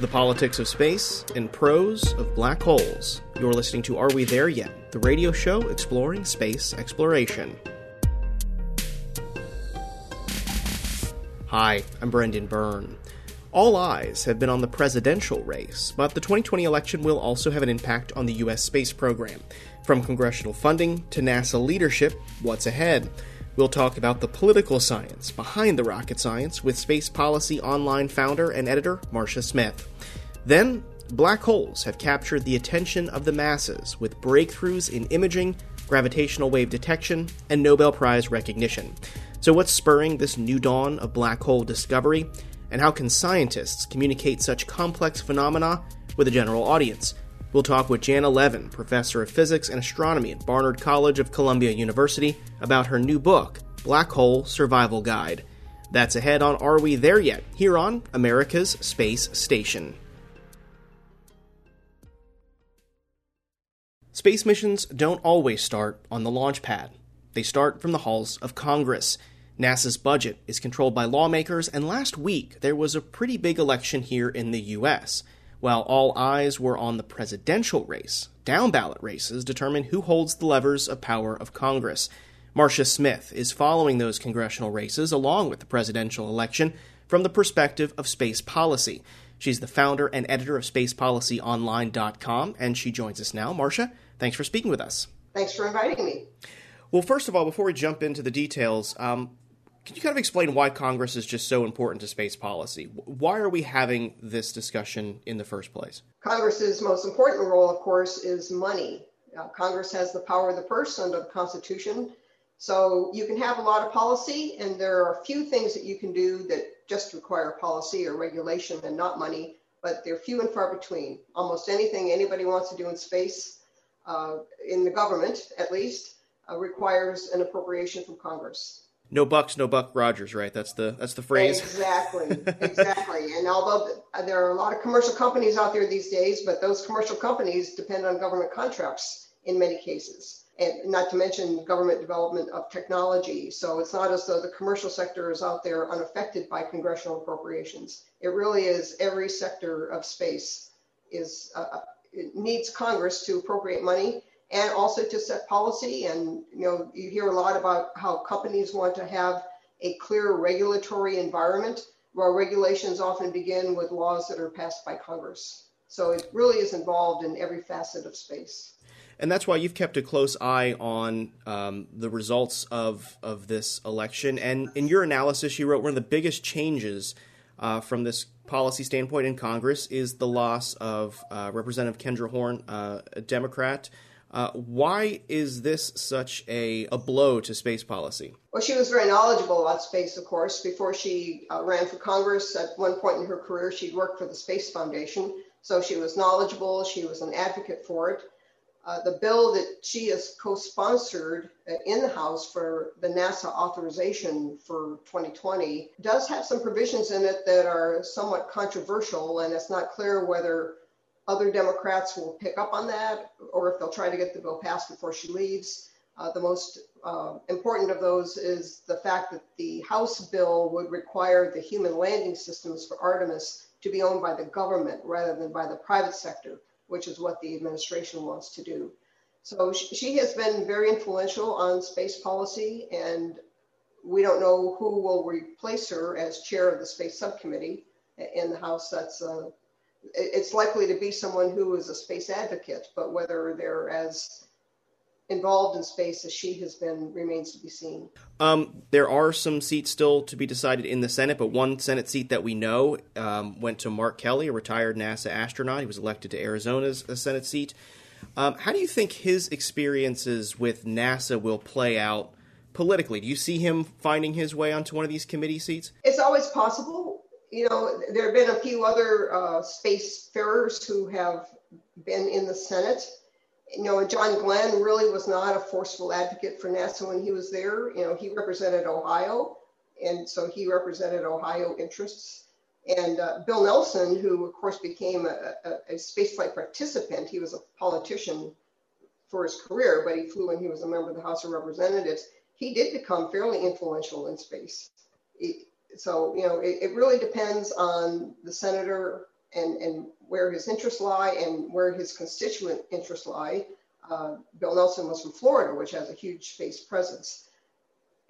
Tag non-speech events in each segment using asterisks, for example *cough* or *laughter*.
The politics of space and prose of black holes. You're listening to Are We There Yet? The radio show exploring space exploration. Hi, I'm Brendan Byrne. All eyes have been on the presidential race, but the 2020 election will also have an impact on the U.S. space program. From congressional funding to NASA leadership, what's ahead? We'll talk about the political science behind the rocket science with Space Policy Online founder and editor Marcia Smith. Then, black holes have captured the attention of the masses with breakthroughs in imaging, gravitational wave detection, and Nobel Prize recognition. So, what's spurring this new dawn of black hole discovery? And how can scientists communicate such complex phenomena with a general audience? We'll talk with Janna Levin, professor of physics and astronomy at Barnard College of Columbia University, about her new book, Black Hole Survival Guide. That's ahead on Are We There Yet? here on America's Space Station. Space missions don't always start on the launch pad. They start from the halls of Congress. NASA's budget is controlled by lawmakers, and last week there was a pretty big election here in the U.S. While all eyes were on the presidential race, down ballot races determine who holds the levers of power of Congress. Marcia Smith is following those congressional races along with the presidential election from the perspective of space policy. She's the founder and editor of spacepolicyonline.com, and she joins us now. Marcia, thanks for speaking with us. Thanks for inviting me. Well, first of all, before we jump into the details, um, can you kind of explain why Congress is just so important to space policy? Why are we having this discussion in the first place? Congress's most important role, of course, is money. Uh, Congress has the power of the purse under the Constitution. So you can have a lot of policy, and there are a few things that you can do that just require policy or regulation and not money, but they're few and far between. Almost anything anybody wants to do in space, uh, in the government at least, uh, requires an appropriation from Congress no bucks, no buck Rogers, right? That's the that's the phrase. Exactly, *laughs* exactly. and although there are a lot of commercial companies out there these days, but those commercial companies depend on government contracts in many cases, and not to mention government development of technology. So it's not as though the commercial sector is out there unaffected by congressional appropriations. It really is every sector of space is uh, uh needs Congress to appropriate money and also to set policy. And you know, you hear a lot about how companies want to have a clear regulatory environment, where regulations often begin with laws that are passed by Congress. So it really is involved in every facet of space. And that's why you've kept a close eye on um, the results of, of this election. And in your analysis, you wrote one of the biggest changes uh, from this policy standpoint in Congress is the loss of uh, Representative Kendra Horn, uh, a Democrat, uh, why is this such a, a blow to space policy? Well, she was very knowledgeable about space, of course. Before she uh, ran for Congress, at one point in her career, she'd worked for the Space Foundation. So she was knowledgeable, she was an advocate for it. Uh, the bill that she has co sponsored uh, in the House for the NASA authorization for 2020 does have some provisions in it that are somewhat controversial, and it's not clear whether other Democrats will pick up on that, or if they'll try to get the bill passed before she leaves. Uh, the most uh, important of those is the fact that the House bill would require the human landing systems for Artemis to be owned by the government rather than by the private sector, which is what the administration wants to do. So she has been very influential on space policy, and we don't know who will replace her as chair of the space subcommittee in the House. That's uh, it's likely to be someone who is a space advocate, but whether they're as involved in space as she has been remains to be seen. Um, there are some seats still to be decided in the Senate, but one Senate seat that we know um, went to Mark Kelly, a retired NASA astronaut. He was elected to Arizona's Senate seat. Um, how do you think his experiences with NASA will play out politically? Do you see him finding his way onto one of these committee seats? It's always possible you know, there have been a few other uh, spacefarers who have been in the Senate. You know, John Glenn really was not a forceful advocate for NASA when he was there. You know, he represented Ohio, and so he represented Ohio interests. And uh, Bill Nelson, who of course became a, a, a spaceflight participant, he was a politician for his career, but he flew when he was a member of the House of Representatives. He did become fairly influential in space. So, you know, it, it really depends on the senator and, and where his interests lie and where his constituent interests lie. Uh, Bill Nelson was from Florida, which has a huge space presence.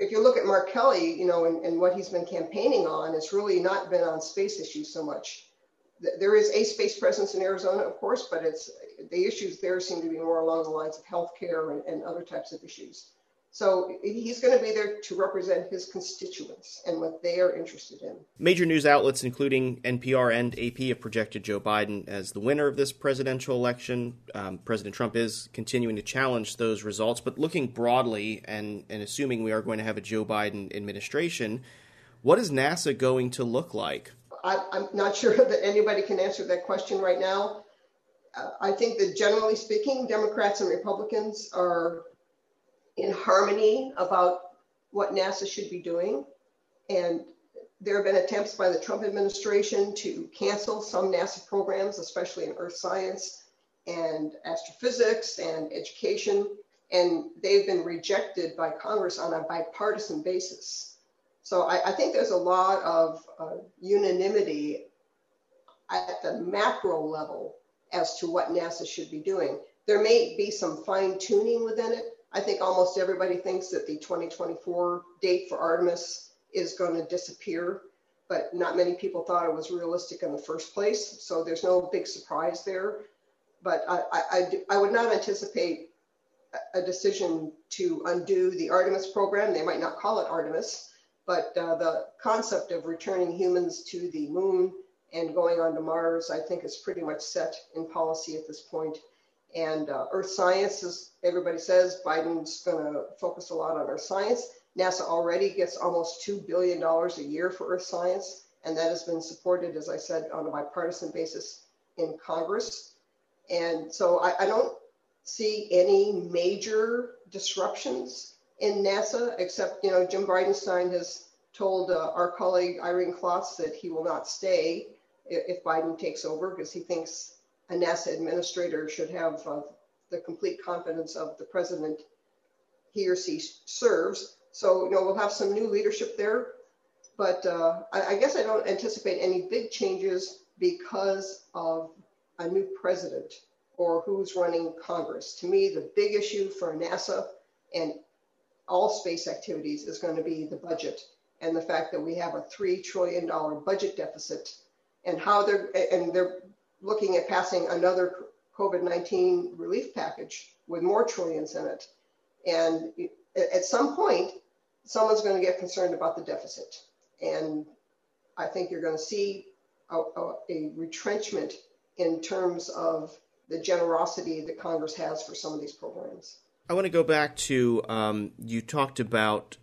If you look at Mark Kelly, you know, and, and what he's been campaigning on, it's really not been on space issues so much. There is a space presence in Arizona, of course, but it's the issues there seem to be more along the lines of healthcare and, and other types of issues. So he's going to be there to represent his constituents and what they are interested in. Major news outlets, including NPR and AP, have projected Joe Biden as the winner of this presidential election. Um, President Trump is continuing to challenge those results, but looking broadly and, and assuming we are going to have a Joe Biden administration, what is NASA going to look like? I, am not sure *laughs* that anybody can answer that question right now. Uh, I think that generally speaking, Democrats and Republicans are in harmony about what NASA should be doing. And there have been attempts by the Trump administration to cancel some NASA programs, especially in earth science and astrophysics and education. And they've been rejected by Congress on a bipartisan basis. So I, I think there's a lot of uh, unanimity at the macro level as to what NASA should be doing. There may be some fine tuning within it, I think almost everybody thinks that the 2024 date for Artemis is going to disappear, but not many people thought it was realistic in the first place. So there's no big surprise there. But I, I, I would not anticipate a decision to undo the Artemis program. They might not call it Artemis, but uh, the concept of returning humans to the moon and going on to Mars, I think, is pretty much set in policy at this point. And uh, earth science, as everybody says, Biden's going to focus a lot on earth science. NASA already gets almost $2 billion a year for earth science, and that has been supported, as I said, on a bipartisan basis in Congress. And so I, I don't see any major disruptions in NASA, except, you know, Jim Bridenstine has told uh, our colleague Irene Klotz that he will not stay if Biden takes over because he thinks a NASA administrator should have uh, the complete confidence of the president he or she serves. So, you know, we'll have some new leadership there. But uh, I, I guess I don't anticipate any big changes because of a new president or who's running Congress. To me, the big issue for NASA and all space activities is going to be the budget and the fact that we have a $3 trillion budget deficit and how they're, and they're looking at passing another COVID 19 relief package with more trillions in it. And at some point, someone's going to get concerned about the deficit. And I think you're going to see a, a, a retrenchment in terms of the generosity that Congress has for some of these programs. I want to go back to um, you talked about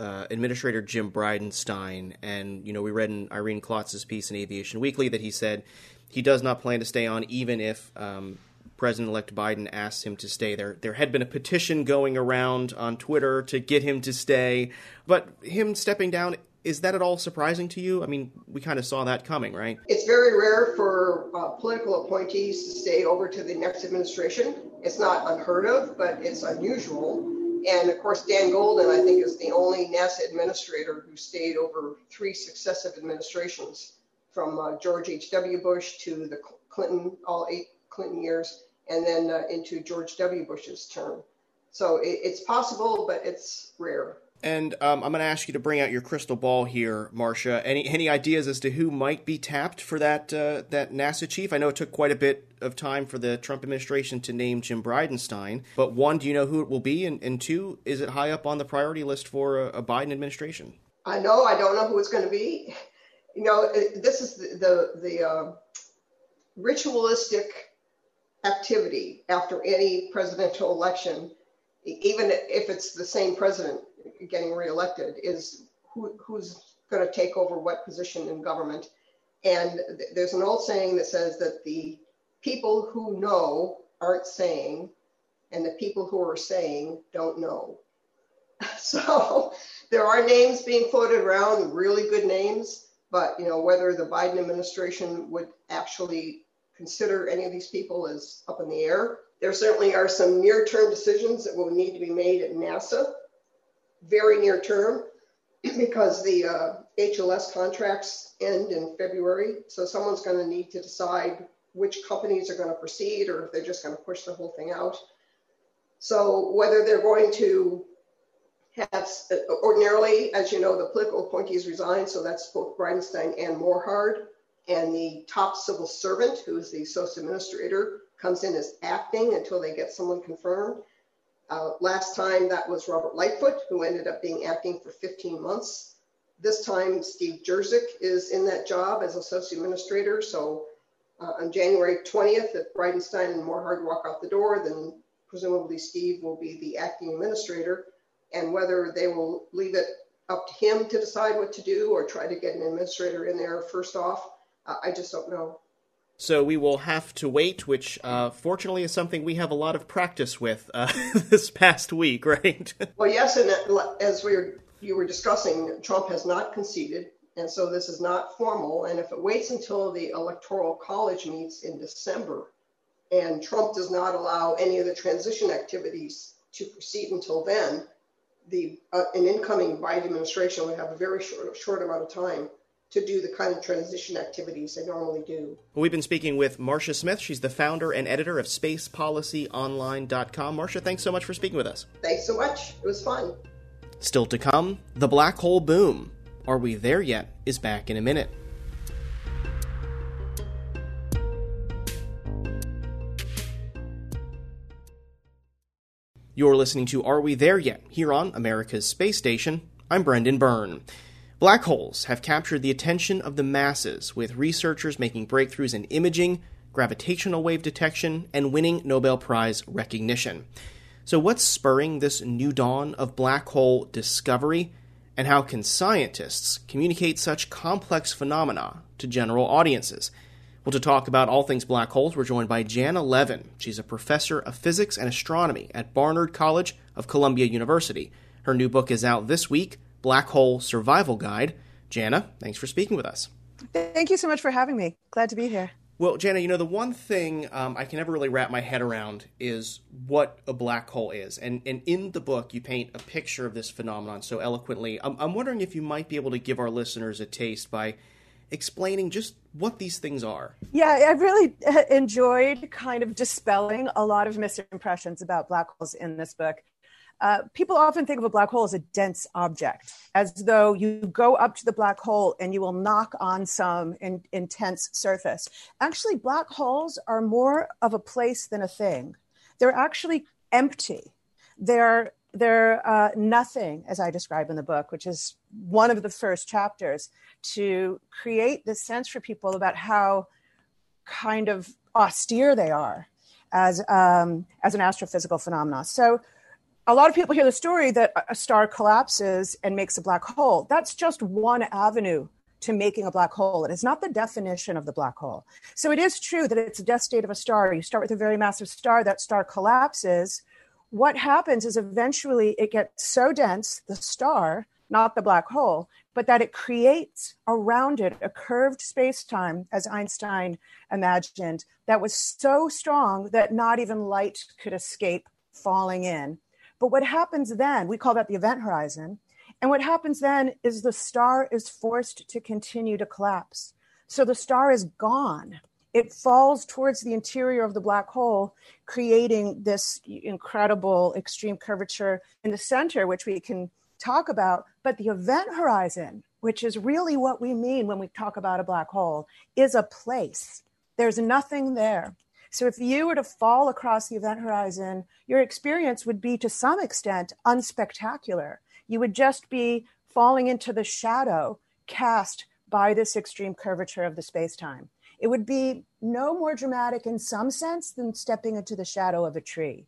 uh, Administrator Jim Bridenstine, and you know we read in Irene Klotz's piece in Aviation Weekly that he said he does not plan to stay on, even if um, President-elect Biden asks him to stay. There, there had been a petition going around on Twitter to get him to stay, but him stepping down is that at all surprising to you? I mean, we kind of saw that coming, right? It's very rare for uh, political appointees to stay over to the next administration. It's not unheard of, but it's unusual. And of course, Dan Goldin, I think, is the only NASA administrator who stayed over three successive administrations from uh, George H.W. Bush to the Clinton, all eight Clinton years, and then uh, into George W. Bush's term. So it, it's possible, but it's rare. And um, I'm going to ask you to bring out your crystal ball here, Marcia. Any any ideas as to who might be tapped for that uh, that NASA chief? I know it took quite a bit of time for the Trump administration to name Jim Bridenstine, but one, do you know who it will be? And, and two, is it high up on the priority list for a, a Biden administration? I know. I don't know who it's going to be you know, this is the the, the uh, ritualistic activity after any presidential election, even if it's the same president getting reelected, is who, who's going to take over what position in government. And th- there's an old saying that says that the people who know aren't saying, and the people who are saying don't know. *laughs* So there are names being floated around, really good names. But you know whether the Biden administration would actually consider any of these people is up in the air. There certainly are some near-term decisions that will need to be made at NASA, very near term, because the uh, HLS contracts end in February, so someone's going to need to decide which companies are going to proceed or if they're just going to push the whole thing out. So whether they're going to have, ordinarily, as you know, the political appointees resign, so that's both Bridenstine and Morhard, and the top civil servant, who is the associate administrator, comes in as acting until they get someone confirmed. Uh, last time that was Robert Lightfoot, who ended up being acting for 15 months. This time, Steve Jurczyk is in that job as associate administrator. So uh, on January 20th, if Bridenstine and Morhard walk out the door, then presumably Steve will be the acting administrator. And whether they will leave it up to him to decide what to do or try to get an administrator in there first off, uh, I just don't know. So we will have to wait, which uh, fortunately is something we have a lot of practice with uh, *laughs* this past week, right? *laughs* well, yes, and as we were, you were discussing, Trump has not conceded, and so this is not formal. And if it waits until the Electoral College meets in December, and Trump does not allow any of the transition activities to proceed until then, the uh, an incoming Biden administration would have a very short, short amount of time to do the kind of transition activities they normally do. We've been speaking with Marcia Smith. She's the founder and editor of SpacePolicyOnline.com. Marcia, thanks so much for speaking with us. Thanks so much. It was fun. Still to come, the black hole boom. Are we there yet? Is back in a minute. You're listening to Are We There Yet? here on America's Space Station. I'm Brendan Byrne. Black holes have captured the attention of the masses, with researchers making breakthroughs in imaging, gravitational wave detection, and winning Nobel Prize recognition. So, what's spurring this new dawn of black hole discovery? And how can scientists communicate such complex phenomena to general audiences? Well, to talk about all things black holes, we're joined by Janna Levin. She's a professor of physics and astronomy at Barnard College of Columbia University. Her new book is out this week Black Hole Survival Guide. Janna, thanks for speaking with us. Thank you so much for having me. Glad to be here. Well, Janna, you know, the one thing um, I can never really wrap my head around is what a black hole is. And, and in the book, you paint a picture of this phenomenon so eloquently. I'm, I'm wondering if you might be able to give our listeners a taste by explaining just what these things are. Yeah, I really *laughs* enjoyed kind of dispelling a lot of misimpressions about black holes in this book. Uh, people often think of a black hole as a dense object, as though you go up to the black hole and you will knock on some in, intense surface. Actually, black holes are more of a place than a thing. They're actually empty. They're they're uh, nothing, as I describe in the book, which is one of the first chapters, to create this sense for people about how kind of austere they are as um, as an astrophysical phenomenon. So a lot of people hear the story that a star collapses and makes a black hole. That's just one avenue to making a black hole. It is not the definition of the black hole. So it is true that it's a death state of a star. You start with a very massive star, that star collapses. What happens is eventually it gets so dense, the star, not the black hole, but that it creates around it a curved space time, as Einstein imagined, that was so strong that not even light could escape falling in. But what happens then, we call that the event horizon. And what happens then is the star is forced to continue to collapse. So the star is gone. It falls towards the interior of the black hole, creating this incredible extreme curvature in the center, which we can talk about. But the event horizon, which is really what we mean when we talk about a black hole, is a place. There's nothing there. So if you were to fall across the event horizon, your experience would be to some extent unspectacular. You would just be falling into the shadow cast by this extreme curvature of the space time. It would be no more dramatic in some sense than stepping into the shadow of a tree.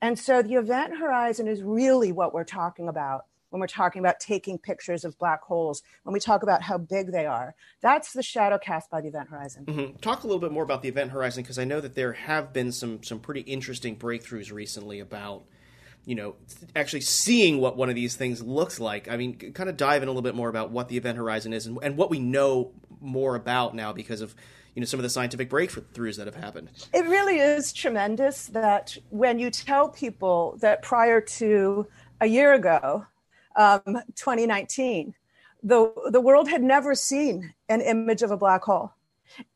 And so the event horizon is really what we're talking about when we're talking about taking pictures of black holes, when we talk about how big they are. That's the shadow cast by the event horizon. Mm-hmm. Talk a little bit more about the event horizon because I know that there have been some some pretty interesting breakthroughs recently about you know actually seeing what one of these things looks like. I mean, kind of dive in a little bit more about what the event horizon is and, and what we know more about now because of you know some of the scientific breakthroughs that have happened. It really is tremendous that when you tell people that prior to a year ago um, 2019, the, the world had never seen an image of a black hole.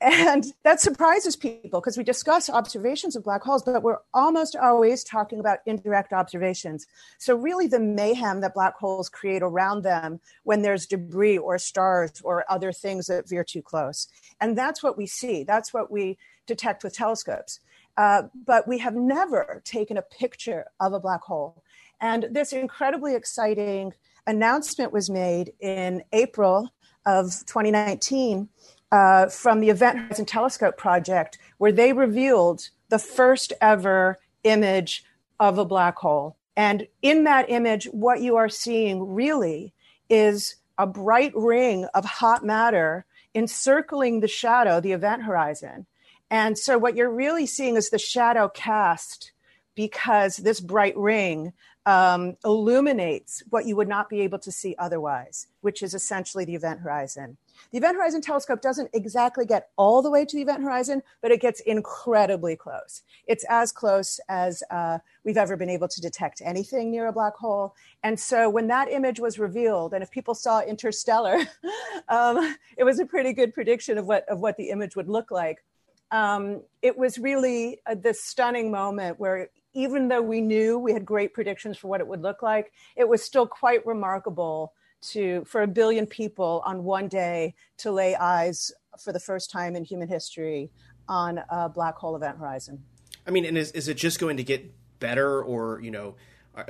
And that surprises people because we discuss observations of black holes, but we're almost always talking about indirect observations. So, really, the mayhem that black holes create around them when there's debris or stars or other things that veer too close. And that's what we see, that's what we detect with telescopes. Uh, but we have never taken a picture of a black hole. And this incredibly exciting announcement was made in April of 2019 uh, from the Event Horizon Telescope project, where they revealed the first ever image of a black hole. And in that image, what you are seeing really is a bright ring of hot matter encircling the shadow, the event horizon. And so, what you're really seeing is the shadow cast because this bright ring um, illuminates what you would not be able to see otherwise, which is essentially the event horizon. The Event Horizon Telescope doesn't exactly get all the way to the Event Horizon, but it gets incredibly close. It's as close as uh, we've ever been able to detect anything near a black hole. And so when that image was revealed, and if people saw Interstellar, *laughs* um, it was a pretty good prediction of what, of what the image would look like. Um, it was really uh, this stunning moment where even though we knew we had great predictions for what it would look like, it was still quite remarkable to for a billion people on one day to lay eyes for the first time in human history on a black hole event horizon. I mean, and is is it just going to get better, or you know,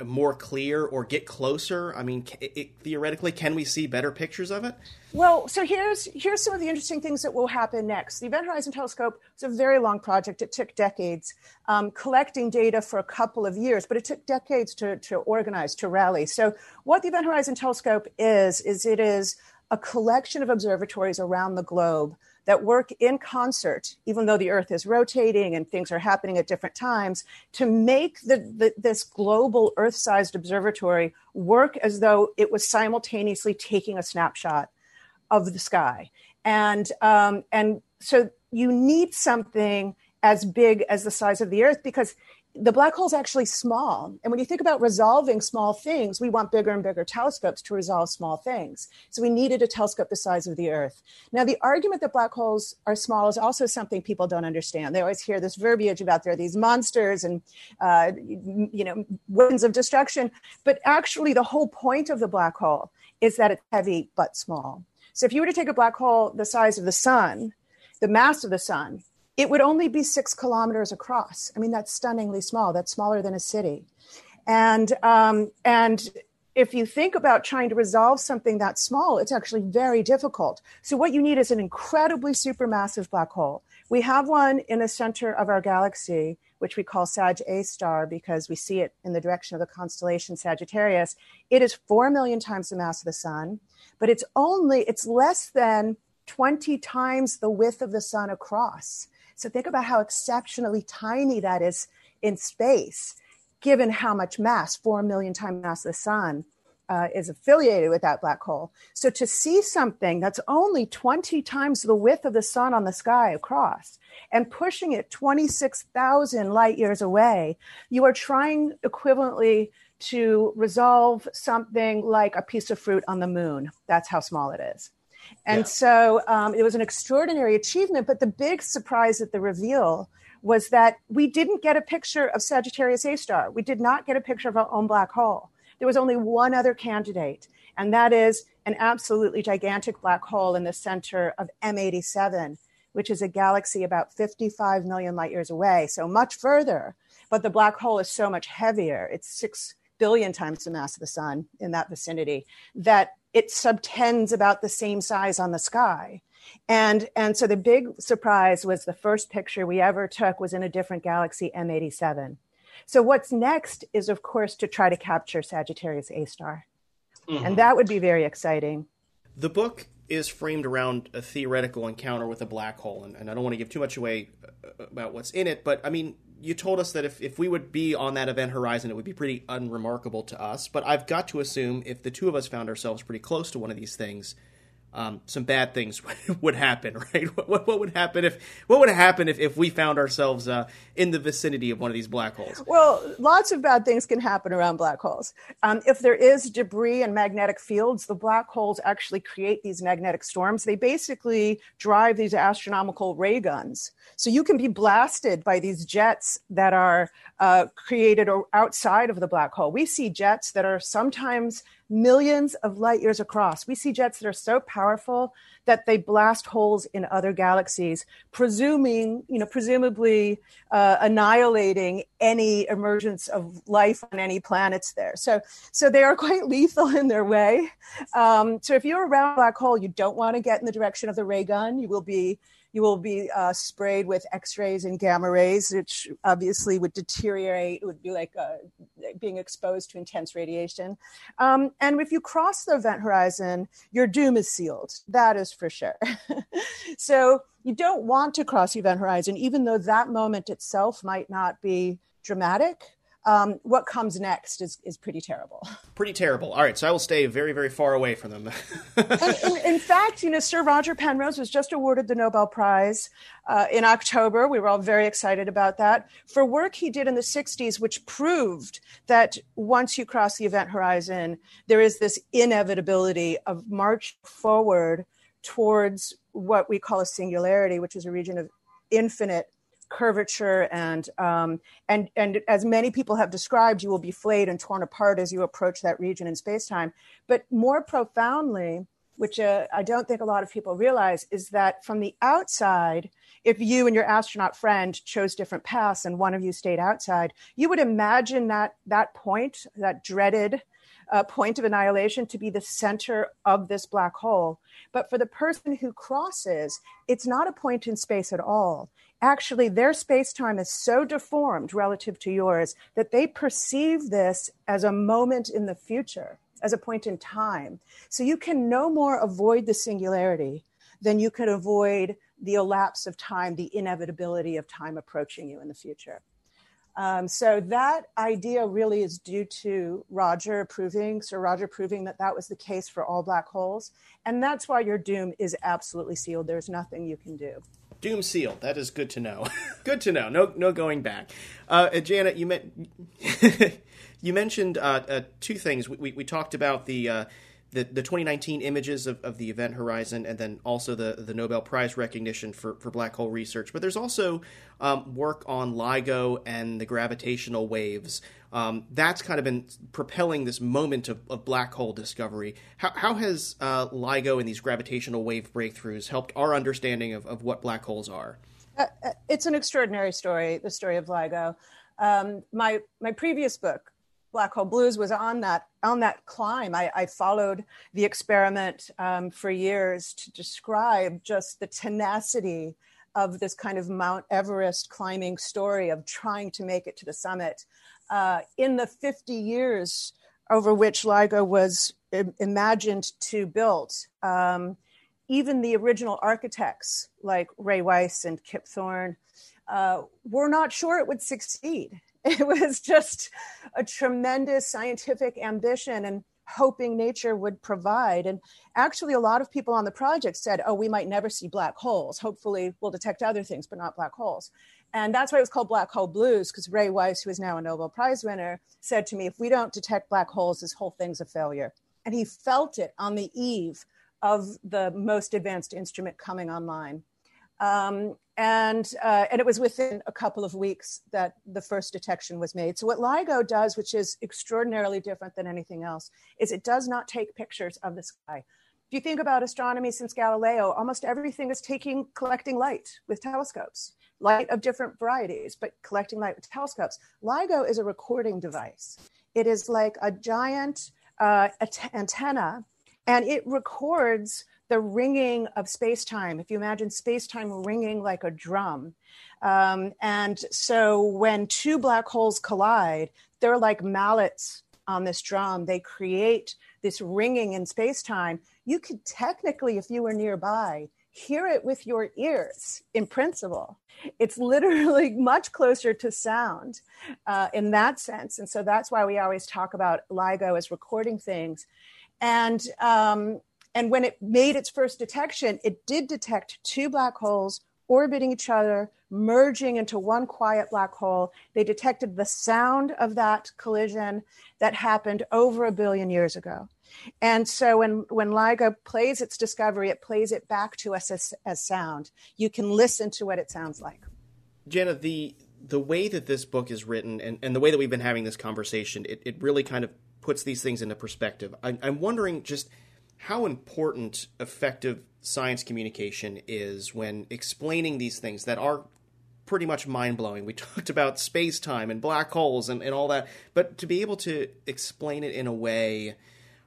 more clear, or get closer? I mean, it, it, theoretically, can we see better pictures of it? Well, so here's here's some of the interesting things that will happen next. The Event Horizon Telescope was a very long project. It took decades, um, collecting data for a couple of years, but it took decades to to organize, to rally. So, what the Event Horizon Telescope is is it is a collection of observatories around the globe that work in concert, even though the Earth is rotating and things are happening at different times, to make the, the, this global Earth sized observatory work as though it was simultaneously taking a snapshot of the sky. And, um, and so you need something as big as the size of the Earth because the black hole is actually small. And when you think about resolving small things, we want bigger and bigger telescopes to resolve small things. So we needed a telescope the size of the Earth. Now, the argument that black holes are small is also something people don't understand. They always hear this verbiage about there are these monsters and, uh, you know, winds of destruction. But actually, the whole point of the black hole is that it's heavy but small. So if you were to take a black hole the size of the sun, the mass of the sun, it would only be six kilometers across. I mean, that's stunningly small. That's smaller than a city. And um, and if you think about trying to resolve something that small, it's actually very difficult. So what you need is an incredibly supermassive black hole. We have one in the center of our galaxy, which we call Sag A star because we see it in the direction of the constellation Sagittarius. It is four million times the mass of the sun but it's only, it's less than 20 times the width of the sun across. So think about how exceptionally tiny that is in space, given how much mass, 4 million times mass of the sun, uh, is affiliated with that black hole. So to see something that's only 20 times the width of the sun on the sky across and pushing it 26,000 light years away, you are trying equivalently to resolve something like a piece of fruit on the moon. That's how small it is. And yeah. so um, it was an extraordinary achievement. But the big surprise at the reveal was that we didn't get a picture of Sagittarius A star. We did not get a picture of our own black hole. There was only one other candidate, and that is an absolutely gigantic black hole in the center of M87, which is a galaxy about 55 million light years away, so much further. But the black hole is so much heavier. It's six billion times the mass of the sun in that vicinity, that it subtends about the same size on the sky. And, and so the big surprise was the first picture we ever took was in a different galaxy, M87. So what's next is, of course, to try to capture Sagittarius A star. Mm-hmm. And that would be very exciting. The book is framed around a theoretical encounter with a black hole, and, and I don't want to give too much away uh, about what's in it, but I mean, you told us that if, if we would be on that event horizon, it would be pretty unremarkable to us. But I've got to assume if the two of us found ourselves pretty close to one of these things, um, some bad things *laughs* would happen, right? What, what, what, would happen if what would happen if, if we found ourselves uh, in the vicinity of one of these black holes? Well, lots of bad things can happen around black holes. Um, if there is debris and magnetic fields, the black holes actually create these magnetic storms. They basically drive these astronomical ray guns. So you can be blasted by these jets that are uh, created outside of the black hole. We see jets that are sometimes millions of light years across. We see jets that are so powerful that they blast holes in other galaxies, presuming, you know, presumably uh, annihilating any emergence of life on any planets there. So, so they are *laughs* quite lethal in their way. Um, so if you're around a black hole, you don't want to get in the direction of the ray gun. You will be you will be uh, sprayed with X-rays and gamma rays, which obviously would deteriorate. It would be like uh, being exposed to intense radiation. Um, and if you cross the event horizon, your doom is sealed. That is for sure. *laughs* so you don't want to cross the event horizon, even though that moment itself might not be dramatic um, what comes next is, is pretty terrible. *laughs* Pretty terrible. All right, so I will stay very, very far away from them. in, *laughs* in, fact, you know, Sir Roger Penrose was just awarded the Nobel Prize uh, in October. We were all very excited about that for work he did in the 60s, which proved that once you cross the event horizon, there is this inevitability of march forward towards what we call a singularity, which is a region of infinite curvature and um, and and as many people have described, you will be flayed and torn apart as you approach that region in space-time. But more profoundly, which uh, I don't think a lot of people realize, is that from the outside, if you and your astronaut friend chose different paths and one of you stayed outside, you would imagine that that point, that dreaded uh, point of annihilation, to be the center of this black hole. But for the person who crosses, it's not a point in space at all actually their space time is so deformed relative to yours that they perceive this as a moment in the future, as a point in time. So you can no more avoid the singularity than you can avoid the elapse of time, the inevitability of time approaching you in the future. Um, so that idea really is due to Roger proving, Sir Roger proving that that was the case for all black holes. And that's why your doom is absolutely sealed. There's nothing you can do. Doom sealed. That is good to know. *laughs* good to know. No, no going back. Uh, uh Janet, you met, *laughs* you mentioned uh, uh, two things. We, we, we, talked about the uh, the, the 2019 images of, of the event horizon and then also the, the Nobel Prize recognition for, for black hole research. But there's also um, work on LIGO and the gravitational waves. Um, that's kind of been propelling this moment of, of black hole discovery. How, how has uh, LIGO and these gravitational wave breakthroughs helped our understanding of, of what black holes are? Uh, uh it's an extraordinary story, the story of LIGO. Um, my, my previous book, Black Hole Blues was on that on that climb. I, I followed the experiment um, for years to describe just the tenacity of this kind of Mount Everest climbing story of trying to make it to the summit. Uh, in the 50 years over which LIGO was imagined to build, um, even the original architects like Rai Weiss and Kip Thorne uh, were not sure it would succeed. *laughs* it was just a tremendous scientific ambition and hoping nature would provide. And actually, a lot of people on the project said, oh, we might never see black holes. Hopefully, we'll detect other things, but not black holes. And that's why it was called Black Hole Blues, because Rai Weiss, who is now a Nobel Prize winner, said to me, if we don't detect black holes, this whole thing's a failure. And he felt it on the eve of the most advanced instrument coming online. Um, and uh, and it was within a couple of weeks that the first detection was made. So what LIGO does, which is extraordinarily different than anything else, is it does not take pictures of the sky. If you think about astronomy since Galileo, almost everything is taking collecting light with telescopes, light of different varieties, but collecting light with telescopes. LIGO is a recording device. It is like a giant uh, antenna, and it records the ringing of space time. If you imagine space time ringing like a drum. Um, and so when two black holes collide, they're like mallets on this drum. They create this ringing in space time. You could technically, if you were nearby, hear it with your ears in principle. It's literally *laughs* much closer to sound uh, in that sense. And so that's why we always talk about LIGO as recording things. And um, And when it made its first detection, it did detect two black holes orbiting each other, merging into one quiet black hole. They detected the sound of that collision that happened over a billion years ago. And so when, when LIGO plays its discovery, it plays it back to us as, as sound. You can listen to what it sounds like. Jenna, the the way that this book is written and, and the way that we've been having this conversation, it, it really kind of puts these things into perspective. I, I'm wondering just how important effective science communication is when explaining these things that are pretty much mind blowing. We *laughs* talked about space time and black holes and, and all that, but to be able to explain it in a way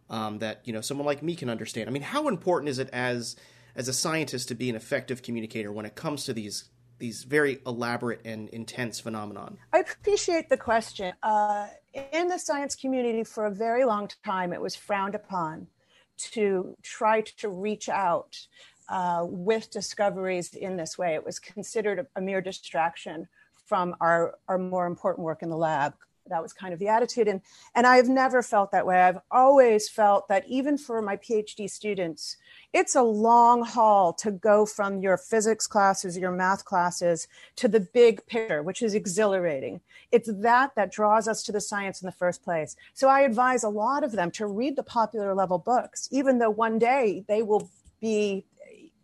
um, that you know someone like me can understand. I mean, how important is it as as a scientist to be an effective communicator when it comes to these these very elaborate and intense phenomenon? I appreciate the question. Uh, in the science community, for a very long time, it was frowned upon to try to reach out uh, with discoveries in this way. It was considered a, a mere distraction from our, our more important work in the lab. That was kind of the attitude. And and i've never felt that way. I've always felt that even for my phd students it's a long haul to go from your physics classes your math classes to the big picture which is exhilarating it's that that draws us to the science in the first place so i advise a lot of them to read the popular level books even though one day they will be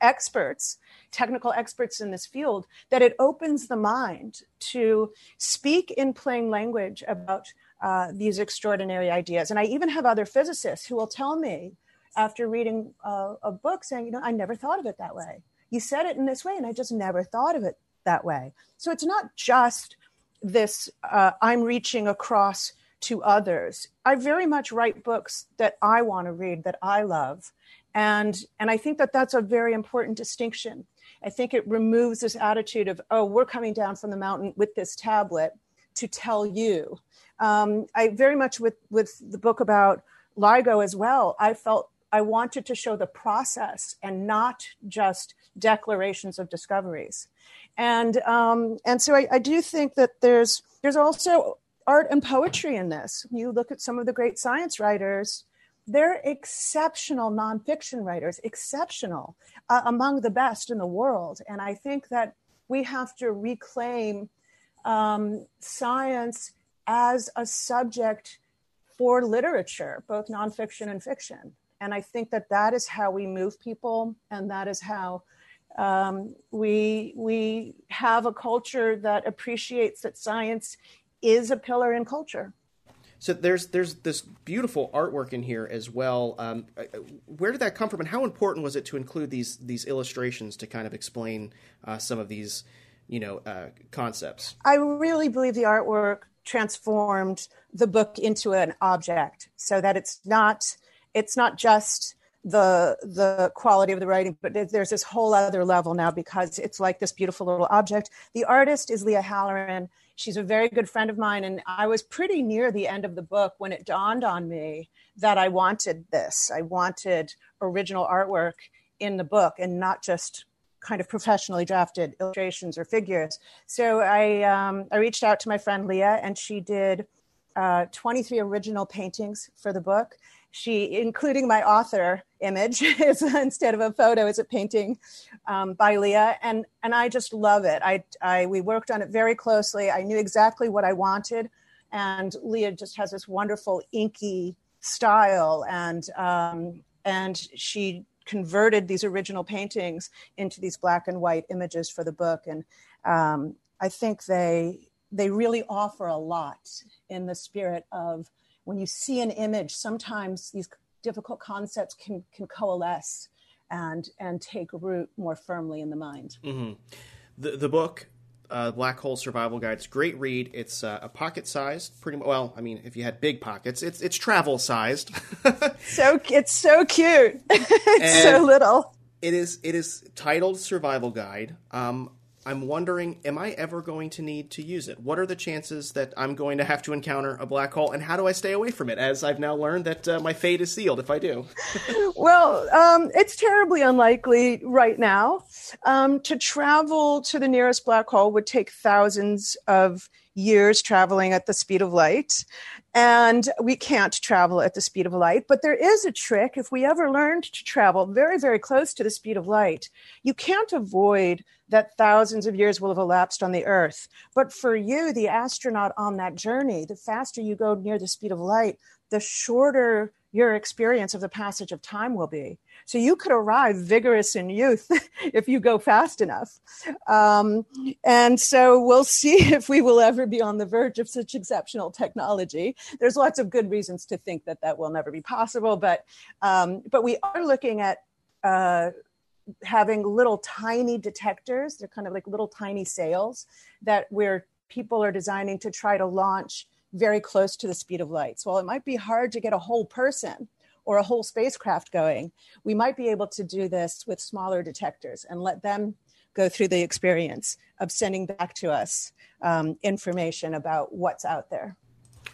experts technical experts in this field that it opens the mind to speak in plain language about uh, these extraordinary ideas. And I even have other physicists who will tell me after reading uh, a book saying, you know, I never thought of it that way. You said it in this way, and I just never thought of it that way. So it's not just this uh, I'm reaching across to others. I very much write books that I want to read, that I love. And, and I think that that's a very important distinction I think it removes this attitude of, oh, we're coming down from the mountain with this tablet to tell you. Um, I very much with with the book about LIGO as well. I felt I wanted to show the process and not just declarations of discoveries, and um, and so I, I do think that there's there's also art and poetry in this. You look at some of the great science writers they're exceptional nonfiction writers, exceptional, uh, among the best in the world. And I think that we have to reclaim um, science as a subject for literature, both nonfiction and fiction. And I think that that is how we move people, and that is how um, we we have a culture that appreciates that science is a pillar in culture. So there's there's this beautiful artwork in here as well. Um, uh, where did that come from, and how important was it to include these these illustrations to kind of explain uh, some of these, you know, uh, concepts? I really believe the artwork transformed the book into an object, so that it's not it's not just the the quality of the writing but there's this whole other level now because it's like this beautiful little object the artist is lia halloran She's a very good friend of mine. And I was pretty near the end of the book when it dawned on me that I wanted this. I wanted original artwork in the book and not just kind of professionally drafted illustrations or figures. So I, um, I reached out to my friend Lia, and she did uh, 23 original paintings for the book she, including my author image, *laughs* is instead of a photo, is a painting um, by Lia, and and I just love it. I, I we worked on it very closely. I knew exactly what I wanted, and Lia just has this wonderful inky style, and um, and she converted these original paintings into these black and white images for the book, and um, I think they they really offer a lot in the spirit of when you see an image, sometimes these difficult concepts can, can coalesce and, and take root more firmly in the mind. Mm-hmm. The, the book, uh, Black Hole Survival Guide, it's a great read. It's uh, a pocket sized, pretty well. I mean, if you had big pockets, it's it's travel sized. *laughs* so it's so cute. *laughs* it's and so little. It is it is titled Survival Guide. Um, I'm wondering, am I ever going to need to use it? What are the chances that I'm going to have to encounter a black hole, and how do I stay away from it? As I've now learned that uh, my fate is sealed if I do. *laughs* well, um, it's terribly unlikely right now. Um, to travel to the nearest black hole would take thousands of years traveling at the speed of light. and we can't travel at the speed of light. But there is a trick. If we ever learned to travel very, very close to the speed of light, you can't avoid that thousands of years will have elapsed on the Earth. But for you, the astronaut on that journey, the faster you go near the speed of light, the shorter your experience of the passage of time will be. So you could arrive vigorous in youth *laughs* if you go fast enough. Um, and so we'll *laughs* see if we will ever be on the verge of such exceptional technology. There's lots of good reasons to think that that will never be possible, but um, but we are looking at. Uh, having little tiny detectors they're kind of like little tiny sails that where people are designing to try to launch very close to the speed of light. So while it might be hard to get a whole person or a whole spacecraft going, we might be able to do this with smaller detectors and let them go through the experience of sending back to us um, information about what's out there.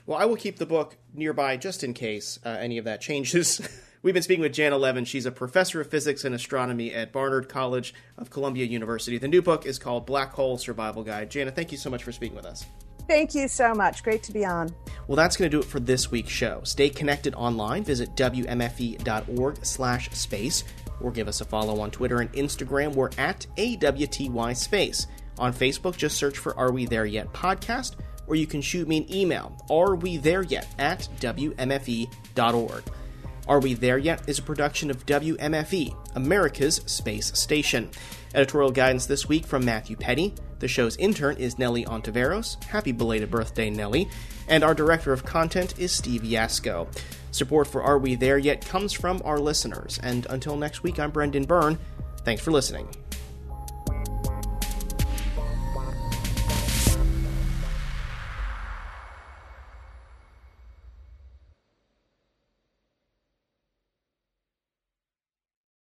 Well, I will keep the book nearby just in case uh, any of that changes. *laughs* We've been speaking with Janna Levin. She's a professor of physics and astronomy at Barnard College of Columbia University. The new book is called Black Hole Survival Guide. Janna, thank you so much for speaking with us. Thank you so much. Great to be on. Well, that's going to do it for this week's show. Stay connected online. Visit wmfe.org slash space or give us a follow on Twitter and Instagram. We're at AWTY Space. On Facebook, just search for Are We There Yet podcast, or you can shoot me an email, Are We There Yet at WMFE.org. Are We There Yet is a production of WMFE, America's Space Station. Editorial guidance this week from Matthew Peddie. The show's intern is Nellie Ontiveros. Happy belated birthday, Nellie. And our director of content is Steve Yasko. Support for Are We There Yet comes from our listeners. And until next week, I'm Brendan Byrne. Thanks for listening.